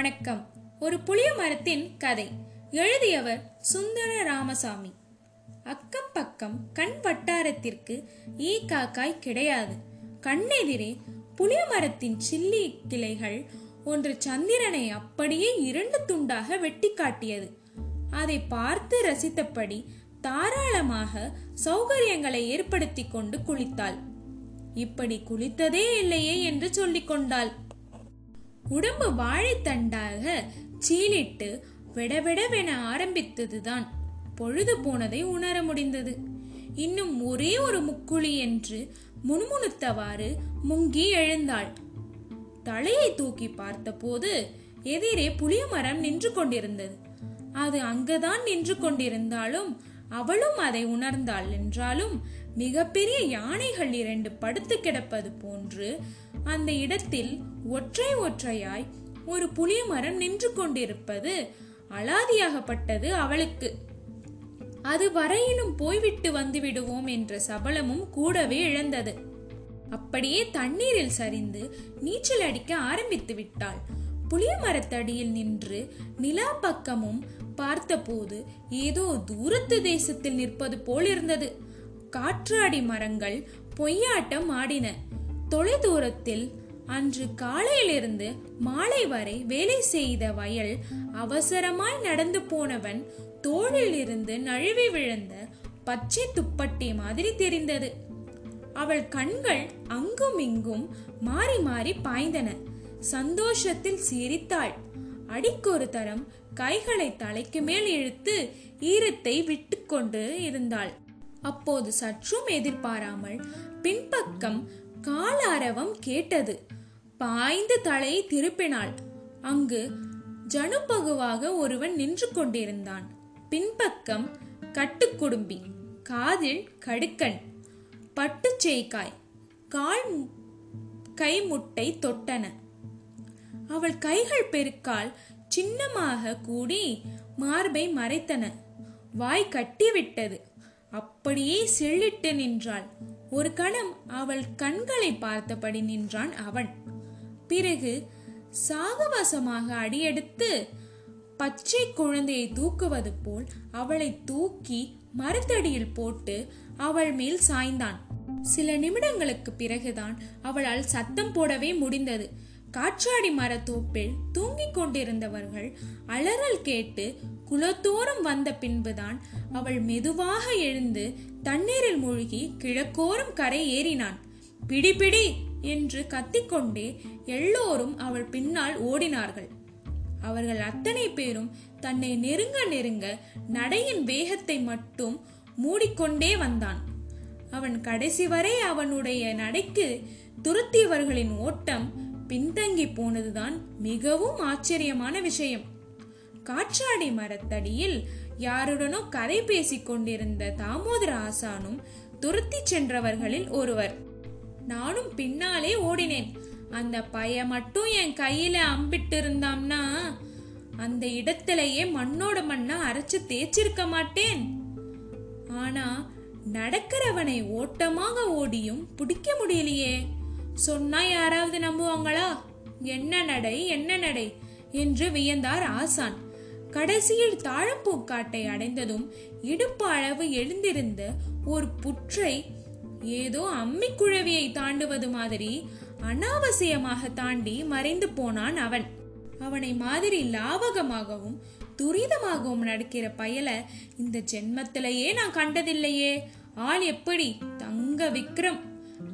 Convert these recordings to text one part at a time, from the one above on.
வணக்கம். ஒரு புளிய மரத்தின் கதை. எழுதியவர் சுந்தர ராமசாமி. அக்கம் பக்கம் கண் வட்டாரத்திற்கு ஈ காக்காய் கிடையாது. கண்ணெதிரே புளிய மரத்தின் சில்லி கிளைகள் ஒன்று சந்திரனை அப்படியே இரண்டு துண்டாக வெட்டி காட்டியது அதை பார்த்து ரசித்தபடி தாராளமாக சௌகரியங்களை ஏற்படுத்தி கொண்டு குளித்தாள். இப்படி குளித்ததே இல்லையே என்று சொல்லிக் கொண்டாள். உடம்பு வாழைத்தண்டாக சீலிட்டு விடவிடவென ஆரம்பித்ததுதான். பொழுது போனதை உணர முடிந்தது. இன்னும் ஒரே ஒரு முக்குழி என்று முணுமுணுத்தவாறு முங்கி எழுந்தாள். தலையை தூக்கி பார்த்தபோது எதிரே புளிய மரம் நின்று கொண்டிருந்தது. அது அங்குதான் நின்று கொண்டிருந்தாலும் அவளும் அதை உணர்ந்தாள் என்றாலும் மிகப்பெரிய யானைகள் இரண்டு படுத்து கிடப்பது போன்று அந்த இடத்தில் ஒற்றை ஒற்றையாய் ஒரு புளிய மரம் நின்று கொண்டிருப்பது அலாதியாகப்பட்டது அவளுக்கு. அது வரையிலும் போய்விட்டு வந்து விடுவோம் என்ற சபலமும் கூடவே இழந்தது. அப்படியே தண்ணீரில் சரிந்து நீச்சல் அடிக்க ஆரம்பித்து விட்டாள். புளிய மரத்தடியில் நின்று நிலா பக்கமும் பார்த்தபோது ஏதோ தூரத்து தேசத்தில் நிற்பது போல் இருந்தது. காற்றாடி மரங்கள் பொய்யாட்டம் ஆடின. தொலை தூரத்தில் அன்று காலையிலிருந்து மாலை வரை வேலை செய்த வயல் அவசரமாய் நடந்து போனவன் தோளில் இருந்து நழுவி விழுந்த பச்சை துப்பட்டி மாதிரி தெரிந்தது. அவள் கண்கள் அங்கும் இங்கும் மாறி மாறி பாய்ந்தன. சந்தோஷத்தில் சிரித்தாள். அடிக்கொரு தரம் கைகளை தலைக்கு மேல் இழுத்து ஈரத்தை விட்டுக்கொண்டு இருந்தாள். அப்போது சற்றும் எதிர்பாராமல் பின்பக்கம் காலாரவம் கேட்டது. பாய்ந்து தலையை திருப்பினாள். அங்கு ஜனுபகுவாக ஒருவன் நின்று கொண்டிருந்தான். பின்பக்கம் கட்டுக்குடும்பி காதில் கடுக்கன் பட்டுச்சேய்க்காய் கால் கை முட்டை தொட்டன. அவள் கைகள் பெருக்கால் சின்னமாக கூடி மார்பை மறைத்தன. வாய் கட்டிவிட்டது. அப்படியே செள்ளிட்டு நின்றாள். ஒரு கணம் அவள் கண்களை பார்த்தபடி நின்றான் அவன். பிறகு சாகவாசமாக அடியெடுத்து பச்சை குழந்தையை தூக்குவது போல் அவளை தூக்கி மரத்தடியில் போட்டு அவள் மேல் சாய்ந்தான். சில நிமிடங்களுக்கு பிறகுதான் அவளால் சத்தம் போடவே முடிந்தது. காற்றாடி மரத்தோப்பில் தூங்கிக் கொண்டிருந்தவர்கள் அலறல் கேட்டு குலத்தோறும் வந்த பின்புதான் அவள் மெதுவாக எழுந்து தண்ணீரில் மூழ்கி கிழக்கோறும் கரை ஏறினான். பிடி பிடி என்று கத்திக்கொண்டே எல்லோரும் அவள் பின்னால் ஓடினார்கள். அவர்கள் அத்தனை பேரும் தன்னை நெருங்க நெருங்க நடையின் வேகத்தை மட்டும் மூடிக்கொண்டே வந்தான். அவன் கடைசி வரை அவனுடைய நடைக்கு துருத்தியவர்களின் ஓட்டம் பின்தங்கி போனதுதான் மிகவும் ஆச்சரியமான விஷயம். காற்றாடி மரத்தடியில் யாருடனோ கதை பேசிக் கொண்டிருந்த தாமோதர ஆசானும் துரத்தி சென்றவர்களில் ஒருவர். நானும் பின்னாலே ஓடினேன். அந்த பய மட்டும் என் கையில அம்பிட்டு இருந்தாம்னா அந்த இடத்திலேயே மண்ணோட மண்ணா அரைச்சு தேய்ச்சிருக்க மாட்டேன். ஆனா நடக்கிறவனை ஓட்டமாக ஓடியும் பிடிக்க முடியலையே. சொன்னா யாராவது நம்புவாங்களா? என்ன நடை என்ன நடை? என்று வியந்தார் ஆசான். கடைசியில் தாழம்பூக்காட்டை அடைந்ததும் இடுப்பு அளவு எழுந்திருந்த ஒரு புற்றை ஏதோ அம்மிக்குழவியை தாண்டுவது மாதிரி அனாவசியமாக தாண்டி மறைந்து போனான் அவன். அவனை மாதிரி லாவகமாகவும் துரிதமாகவும் நடக்கிற பயல இந்த ஜென்மத்திலேயே நான் கண்டதில்லையே. ஆள் எப்படி? தங்க விக்ரம்.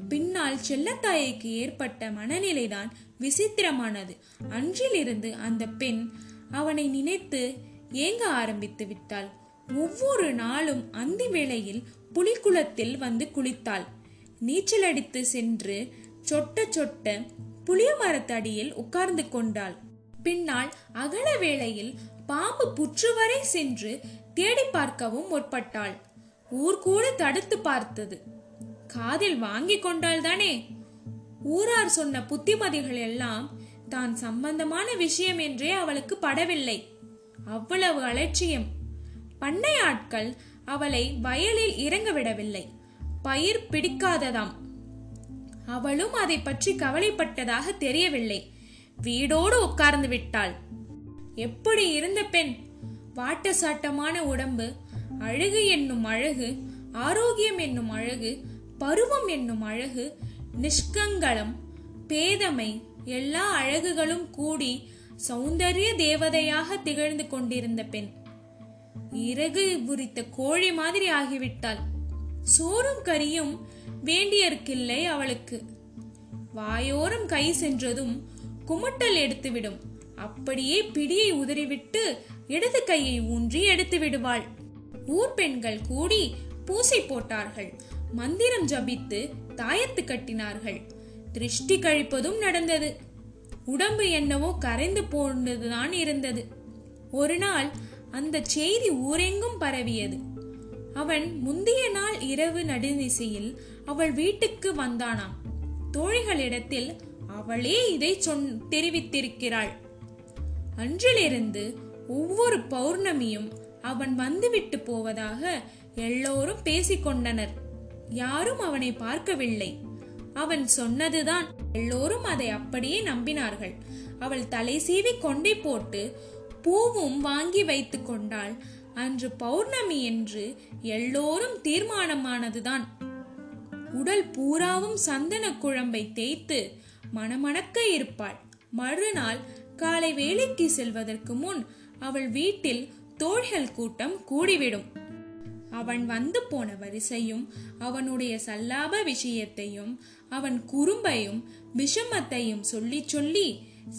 பின்னால் செல்லத்தாயைக்கு ஏற்பட்ட மனநிலைதான் விசித்திரமானது. அன்றிலிருந்து அந்த பெண் அவனை நினைத்து ஏங்க ஆரம்பித்து விட்டாள்? ஒவ்வொரு நாளும் அந்தி வேளையில் புலிக்குளத்தில் வந்து குளித்தாள். நீச்சல் அடித்து சென்று சொட்ட சொட்ட புளிய மரத்தடியில் உட்கார்ந்து கொண்டாள். பின்னால் அகல வேளையில் பாம்பு புற்று வரை சென்று தேடி பார்க்கவும் முற்பட்டாள். ஊர் கூட தடுத்து பார்த்தது. காதில் வாங்கி கொண்டால்தானே ஊரார் சொன்ன புத்திமதிகள் எல்லாம் தான் சம்பந்தமான விஷயம் என்றே அவளுக்கு படவில்லை. அவ்வளவு அலட்சியம். பண்ணை ஆட்கள் அவளை வயலில் இறங்க விடவில்லை. பயிர் பிடிக்காததாம். அவளும் அதை பற்றி கவலைப்பட்டதாக தெரியவில்லை. வீடோடு உட்கார்ந்து விட்டாள். எப்படி இருந்த பெண்? வாட்ட சாட்டமான உடம்பு அழகு என்னும் அழகு ஆரோக்கியம் என்னும் அழகு பருவம் என்னும் அழகு நிஷ்கங்களம் பேதமை எல்லா அழகுகளும் கூடி சௌந்தரிய தேவதையாக திகழ்ந்து கொண்டிருந்த பெண். இறகு புரித்த கோழி மாதிரி ஆகிவிட்டாள். சோறும் கரியும் வேண்டியற்கில்லை அவளுக்கு. வாயோரம் கை சென்றதும் குமட்டல் எடுத்துவிடும். அப்படியே பிடியை உதறிவிட்டு இடது கையை ஊன்றி எடுத்து விடுவாள் ஊர் பெண்கள் கூடி பூசை போட்டார்கள். மந்திரம் ஜபித்து தாயத்து கட்டினார்கள். திருஷ்டி கழிப்பதும் நடந்தது. உடம்பு என்னவோ கரைந்து போனதுதான் இருந்தது. ஒரு நாள் அந்த செய்தி ஊரெங்கும் பரவியது. அவன் முந்தைய நாள் இரவு நடுநிசையில் அவள் வீட்டுக்கு வந்தானாம். தோழிகளிடத்தில் அவளே இதை சொன் தெரிவித்திருக்கிறாள். அன்றிலிருந்து ஒவ்வொரு பௌர்ணமியும் அவன் வந்துவிட்டு போவதாக எல்லோரும் பேசிக்கொண்டனர். யாரும் அவனை பார்க்கவில்லை. அவன் சொன்னதுதான் எல்லோரும் அதை அப்படியே நம்பினார்கள். அவள் தலை சீவி கொண்டை போட்டு பூவும் வாங்கி வைத்துக் கொண்டாள். அன்று பௌர்ணமி என்று எல்லோரும் தீர்மானமானதுதான். உடல் பூராவும் சந்தன குழம்பை தேய்த்து மணமணக்க இருப்பாள். மறுநாள் காலை வேலைக்கு செல்வதற்கு முன் அவள் வீட்டில் தோள்கள் கூட்டம் கூடிவிடும். அவன் வந்து போன வரிசையும் அவனுடைய சல்லாப விஷயத்தையும் அவன் குறும்பையும் விஷமத்தையும் சொல்லி சொல்லி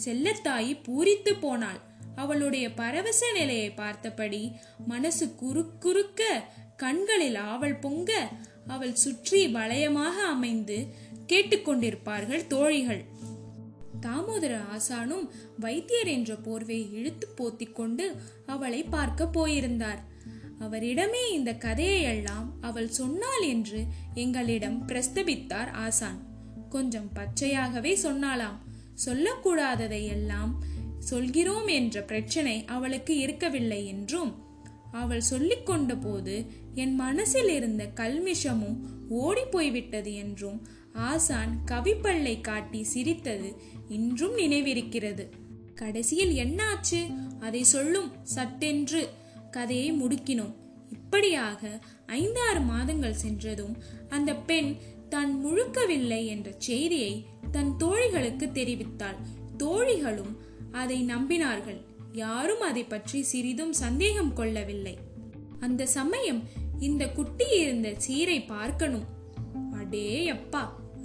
செல்லத்தாயி பூரித்து போனாள். அவளுடைய பரவச நிலையை பார்த்தபடி மனசு குறுக்குறுக்க கண்களில் ஆவல் பொங்க அவள் சுற்றி வளையமாக அமைந்து கேட்டுக்கொண்டிருப்பார்கள் தோழிகள். தாமோதர ஆசானும் வைத்தியர் என்ற போர்வை இழுத்து போத்திக் கொண்டு அவளை பார்க்க போயிருந்தார். அவரிடமே இந்த கதையையெல்லாம் அவள் சொன்னாள் என்று எங்களிடம் பிரஸ்தபித்தார் ஆசான். கொஞ்சம் பச்சையாகவே சொன்னாலாம் சொல்லக்கூடாததை எல்லாம் சொல்கிறோம் என்ற பிரச்சனை அவளுக்கு இருக்கவில்லை என்றும் அவள் சொல்லிக்கொண்ட போது என் மனசில் இருந்த கல்மிஷமும் ஓடி போய்விட்டது என்றும் ஆசான் கவிப்பல்லை காட்டி சிரித்தது இன்றும் நினைவிருக்கிறது. கடைசியில் என்னாச்சு? அதை சொல்லும் சட்டென்று கதையை முடுக்கினோம். இப்படியாக ஐந்தாறு மாதங்கள் சென்றதும் அந்த பெண் தான் முழுக்கவில்லை என்ற செய்தியை தன் தோழிகளுக்கு தெரிவித்தாள். தோழிகளும் அதை நம்பினார்கள். யாரும் அதை பற்றி சிறிதும் சந்தேகம் கொள்ளவில்லை. அந்த சமயம் இந்த குட்டி இருந்த சீரை பார்க்கணும். அடே அப்பா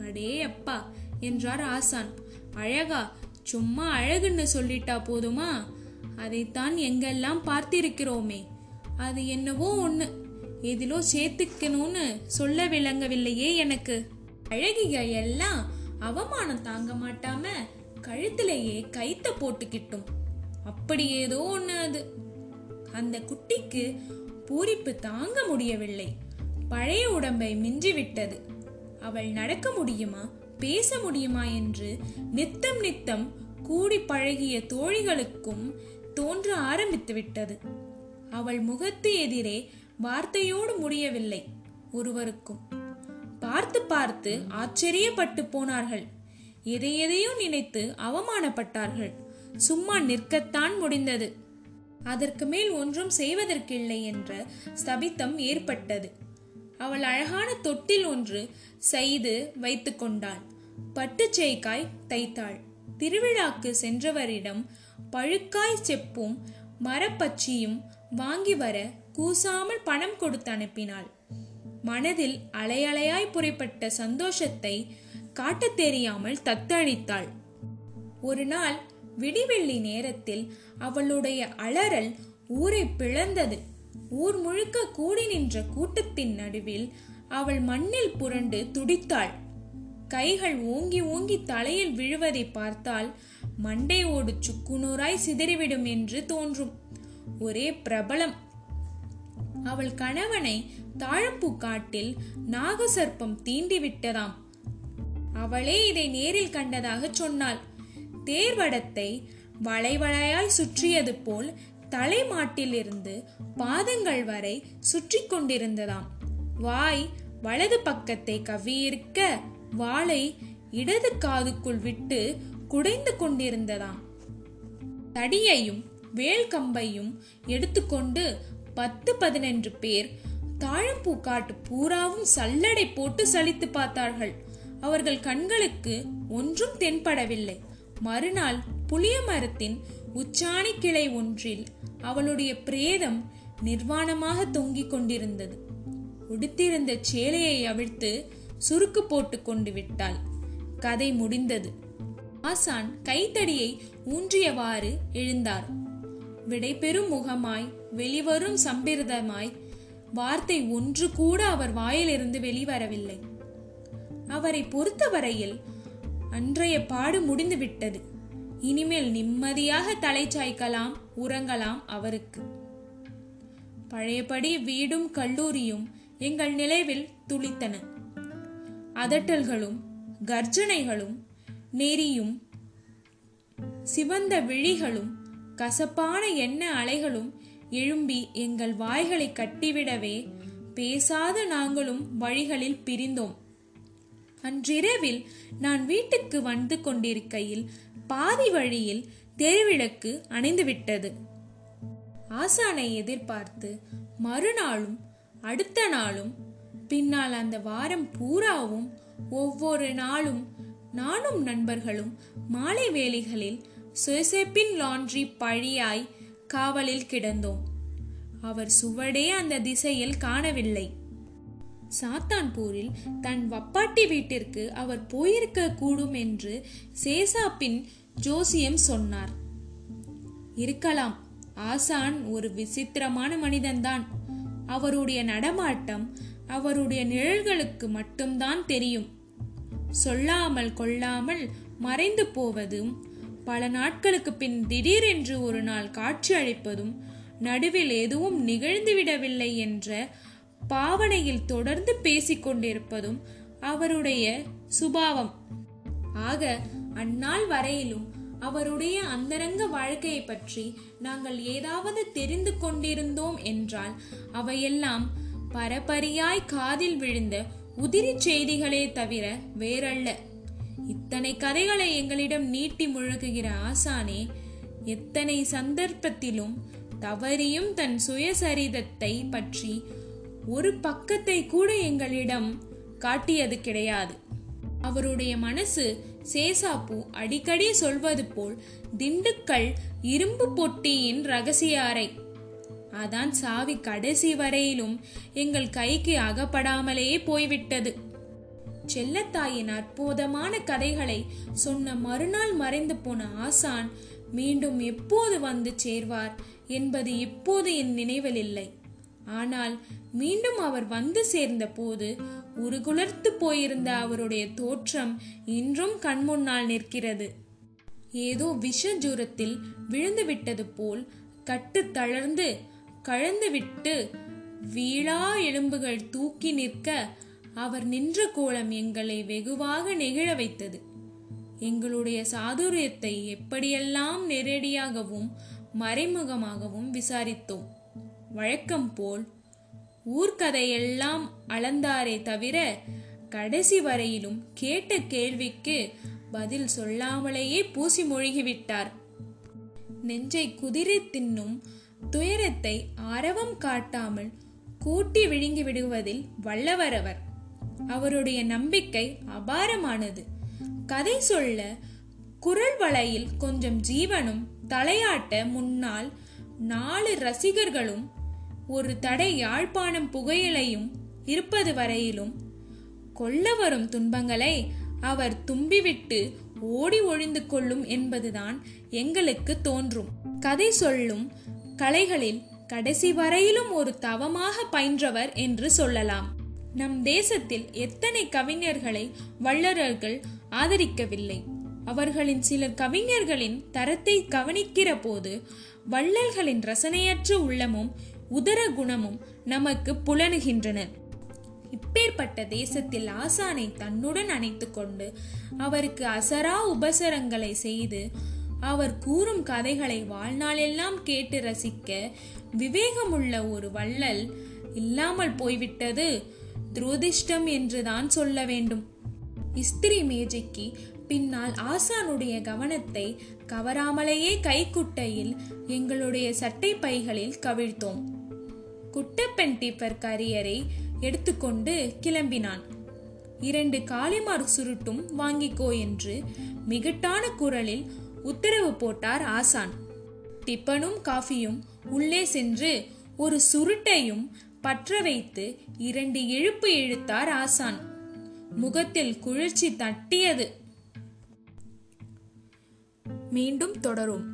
அடே அப்பா என்றார் ஆசான். அழகா சும்மா அழகுன்னு சொல்லிட்டா போதுமா? அதைத்தான் எங்கெல்லாம் பார்த்திருக்கிறோமே. அது என்னவோ ஒண்ணு. எதிலோ சேர்த்துக்கணும்னு சொல்ல விளங்கவில்லையே எனக்கு. அழகிக எல்லாம் அவமானம் தாங்க மாட்டாம கழுத்திலேயே கைத்த போட்டுக்கிட்டும். அப்படி ஏதோ ஒண்ணு அது. அந்த குட்டிக்கு பூரிப்பு தாங்க முடியவில்லை. பழைய உடம்பை மிஞ்சிவிட்டது. அவள் நடக்க முடியுமா பேச முடியுமா என்று நித்தம் நித்தம் கூடி பழகிய தோழிகளுக்கும் தோன்ற ஆரம்பித்து விட்டது அவள் முகத்து எதிரே வார்த்தையோடு முடியவில்லை ஒருவருக்கும். பார்த்து பார்த்து ஆச்சரியப்பட்டு போனார்கள். எதை எதையோ நினைத்து அவமானப்பட்டார்கள். சும்மா நிற்கத்தான் முடிந்தது. அதற்கு மேல் ஒன்றும் செய்வதற்கில்லை என்ற ஸ்தபித்தம் ஏற்பட்டது. அவள் அழகான தொட்டில் ஒன்று செய்து வைத்து கொண்டாள். பட்டுச் சேய்க்காய் தைத்தாள். திருவிழாக்கு சென்றவரிடம் பழுக்காய் செப்பும் மரப்பச்சியும் வாங்கி வர கூசாமல் பணம் கொடுத்து அனுப்பினாள். மனதில் அலையலையாய் புறப்பட்ட சந்தோஷத்தை காட்டத் தெரியாமல் தத்தளித்தாள். ஒரு நாள் விடிவெள்ளி நேரத்தில் அவளுடைய அலறல் ஊரை பிளந்தது. ஊர் முழுக்க கூடி நின்ற கூட்டத்தின் நடுவில் அவள் மண்ணில் புரண்டு துடித்தாள். கைகள் ஓங்கி ஓங்கி தலையில் விழுவதை பார்த்தால் மண்டையோடு சுக்குநூறாய் சிதறிவிடும் என்று தோன்றும். ஒரே பிரபலம். அவள் கணவனை தாழம்பூ காட்டில் நாகசர்ப்பம் தீண்டி விட்டதாம் அவளே இதை நேரில் கண்டதாக சொன்னாள். தேர்வடத்தை வளைவளையாய் சுற்றியது போல் தலைமாட்டிலிருந்து பாதங்கள் வரை சுற்றி கொண்டிருந்ததாம். வாய் வலது பக்கத்தை கவ்வியிருக்க வாளை இடது காதுக்குள் விட்டு குடைந்து கொண்டிருந்ததாம் தடியையும் வேல் கம்பையும் எடுத்துக்கொண்டு பத்து பதினென்று பேர் தாழம்பூக்காட்டு பூராவும் சல்லடை போட்டு சலித்து பார்த்தார்கள். அவர்கள் கண்களுக்கு ஒன்றும் தென்படவில்லை. மறுநாள் புளிய மரத்தின் உச்சாணி கிளை ஒன்றில் அவளுடைய பிரேதம் நிர்வாணமாக தொங்கிக் கொண்டிருந்தது. உடுத்திருந்த சேலையை அவிழ்த்து சுருக்கு போட்டு கொண்டு விட்டாள். கதை முடிந்தது. ஆசான் கைத்தடியை ஊன்றியவாறு எழுந்தார். விடைபெறும் முகமாய் வெளிவரும் சம்பிரதமாய் வார்த்தை ஒன்று கூட அவர் வாயிலிருந்து வெளிவரவில்லை. அவரை பொறுத்தவரையில் அன்றைய பாடு முடிந்து விட்டது. இனிமேல் நிம்மதியாக தலை சாய்க்கலாம் உறங்கலாம் அவருக்கு. பழையபடி வீடும் கல்லூரியும் எங்கள் நிலைவில் துளித்தன. அதட்டல்களும் கர்ஜனைகளும் நெறியும் சிவந்த விழிகளும் கசப்பான எண்ண அலைகளும் எழும்பி எங்கள் வாய்களை கட்டிவிடவே பேசாத நாங்களும் வழிகளில் பிரிந்தோம். அன்றிரவில் நான் வீட்டுக்கு வந்து கொண்டிருக்கையில் பாதி வழியில் தெருவிளக்கு அணைந்துவிட்டது. ஆசானை எதிர்பார்த்து மறுநாளும் அடுத்த நாளும் பின்னால் அந்த வாரம் பூராவும் ஒவ்வொரு நாளும் நானும் நண்பர்களும் மாலை வேலைகளில் சுயசேப்பின் லாண்ட்ரி பழியாய் காவலில் கிடந்தோம். அவர் சுவடே அந்த திசையில் காணவில்லை. சாத்தான்பூரில் தன் வப்பாட்டி வீட்டிற்கு அவர் போயிருக்க கூடும் என்று சேசாப்பின் ஜோசியம் சொன்னார். இருக்கலாம் ஆசான் ஒரு விசித்திரமான மனிதன்தான். அவருடைய நடமாட்டம் அவருடைய நிழல்களுக்கு மட்டும்தான் தெரியும். சொல்லாமல் கொள்ளாமல் மறைந்து போவதும் பல நாட்களுக்கு பின் திடீரென்று ஒரு நாள் காட்சி அளிப்பதும் நடுவில் எதுவும் நிகழ்ந்துவிடவில்லை என்ற பாவனையில் தொடர்ந்து பேசிக் கொண்டிருப்பதும் அவருடைய சுபாவம். ஆக அந்நாள் வரையிலும் அவருடைய அந்தரங்க வாழ்க்கையை பற்றி நாங்கள் ஏதாவது தெரிந்து கொண்டிருந்தோம் என்றால் அவையெல்லாம் பரபரியாய் காதில் விழுந்த உதிரி செய்திகளே தவிர வேறல்ல. இத்தனை கதைகளை எங்களிடம் நீட்டி முழகுகிற ஆசானே எத்தனை சந்தர்ப்பத்திலும் தவறியும் தன் சுயசரிதத்தை பற்றி ஒரு பக்கத்தை கூட எங்களிடம் காட்டியது கிடையாது. அவருடைய மனசு சேசாப்பு அடிக்கடி சொல்வது போல் திண்டுக்கல் இரும்பு பொட்டியின் ரகசிய அறை. அதான் சாவி கடைசி வரையிலும் எங்கள் கைக்கு அகப்படாமலே போய்விட்டது. செல்லத்தாயின் அற்புதமான கதைகளை சொன்ன மறுநாள் மறைந்து போன ஆசான் மீண்டும் எப்போது வந்து சேர்வார் என்பது இப்போது என் நினைவில் இல்லை. ஆனால் மீண்டும் அவர் வந்து சேர்ந்த போது உருகுலர்த்து போயிருந்த அவருடைய தோற்றம் இன்றும் கண்முன்னால் நிற்கிறது. ஏதோ விஷ ஜூரத்தில் விழுந்து விட்டது போல் கட்டு தளர்ந்து கழந்துவிட்டு வீழா எலும்புகள் தூக்கி நிற்க அவர் நின்ற கோலம் எங்களை வெகுவாக நெகிழ வைத்தது. எங்களுடைய சாதுரியத்தை எப்படியெல்லாம் நேரடியாகவும் மறைமுகமாகவும் விசாரித்தோம். வழக்கம் போல் ஊர்க்கதையெல்லாம் அளந்தாரே தவிர கடைசி வரையிலும் கேட்ட கேள்விக்கு பதில் சொல்லாமலேயே பூசி மொழிகிவிட்டார். நெஞ்சை குதிரை தின்னும் துயரத்தை ஆரவம் காட்டாமல் கூட்டி விழுங்கி விடுவதில் வல்லவர் அவர் அவருடைய நம்பிக்கை அபாரமானது. கதை சொல்ல குரல் வலையில் கொஞ்சம் ஜீவனும் தலையாட்ட முன்னால் நாலு ரசிகர்களும் ஒரு தடை யாழ்ப்பாணம் புகையிலையும் இருப்பது வரையிலும் கொல்ல வரும் துன்பங்களை அவர் தும்பிவிட்டு ஓடி ஒழிந்து கொள்ளும் என்பதுதான் எங்களுக்கு தோன்றும். கதை சொல்லும் கலைகளில் கடைசி வரையிலும் ஒரு தவமாக பயின்றவர் என்று சொல்லலாம். நம் தேசத்தில் எத்தனை கவிஞர்களை வல்லரர்கள் ஆதரிக்கவில்லை. அவர்களின் சில கவிஞர்களின் தரத்தை கவனிக்கிற போது வள்ளல்களின் ரசனையற்ற உள்ளமும் உதர குணமும் நமக்கு புலனுகின்றன. இப்பேற்பட்ட தேசத்தில் ஆசானை தன்னுடன் அணைத்து கொண்டு அவருக்கு அசரா உபசரங்களை செய்து அவர் கூறும் கதைகளை வாழ்நாளெல்லாம் கேட்டு ரசிக்க விவேகமுள்ள ஒரு வள்ளல் இல்லாமல் போய்விட்டது. துரோதிஷ்டம் என்றுதான் சொல்ல வேண்டும். இஸ்திரி மேஜைக்கு பின்னால் ஆசானுடைய கவனத்தை கவராமலேயே கைக்குட்டையில் எங்களுடைய சட்டை பைகளில் கவிழ்த்தோம். குட்டப்பெண் டிப்பர் கரியரை எடுத்துக்கொண்டு கிளம்பினான். இரண்டு காளிமார் சுருட்டும் வாங்கிக்கோ என்று மிகட்டான குரலில் உத்தரவு போட்டார் ஆசான். டிப்பனும் காஃபியும் உள்ளே சென்று ஒரு சுருட்டையும் பற்ற வைத்து இரண்டு இழுப்பு இழுத்தார் ஆசான். முகத்தில் குளிர்ச்சி தட்டியது. மீண்டும் தொடரும்.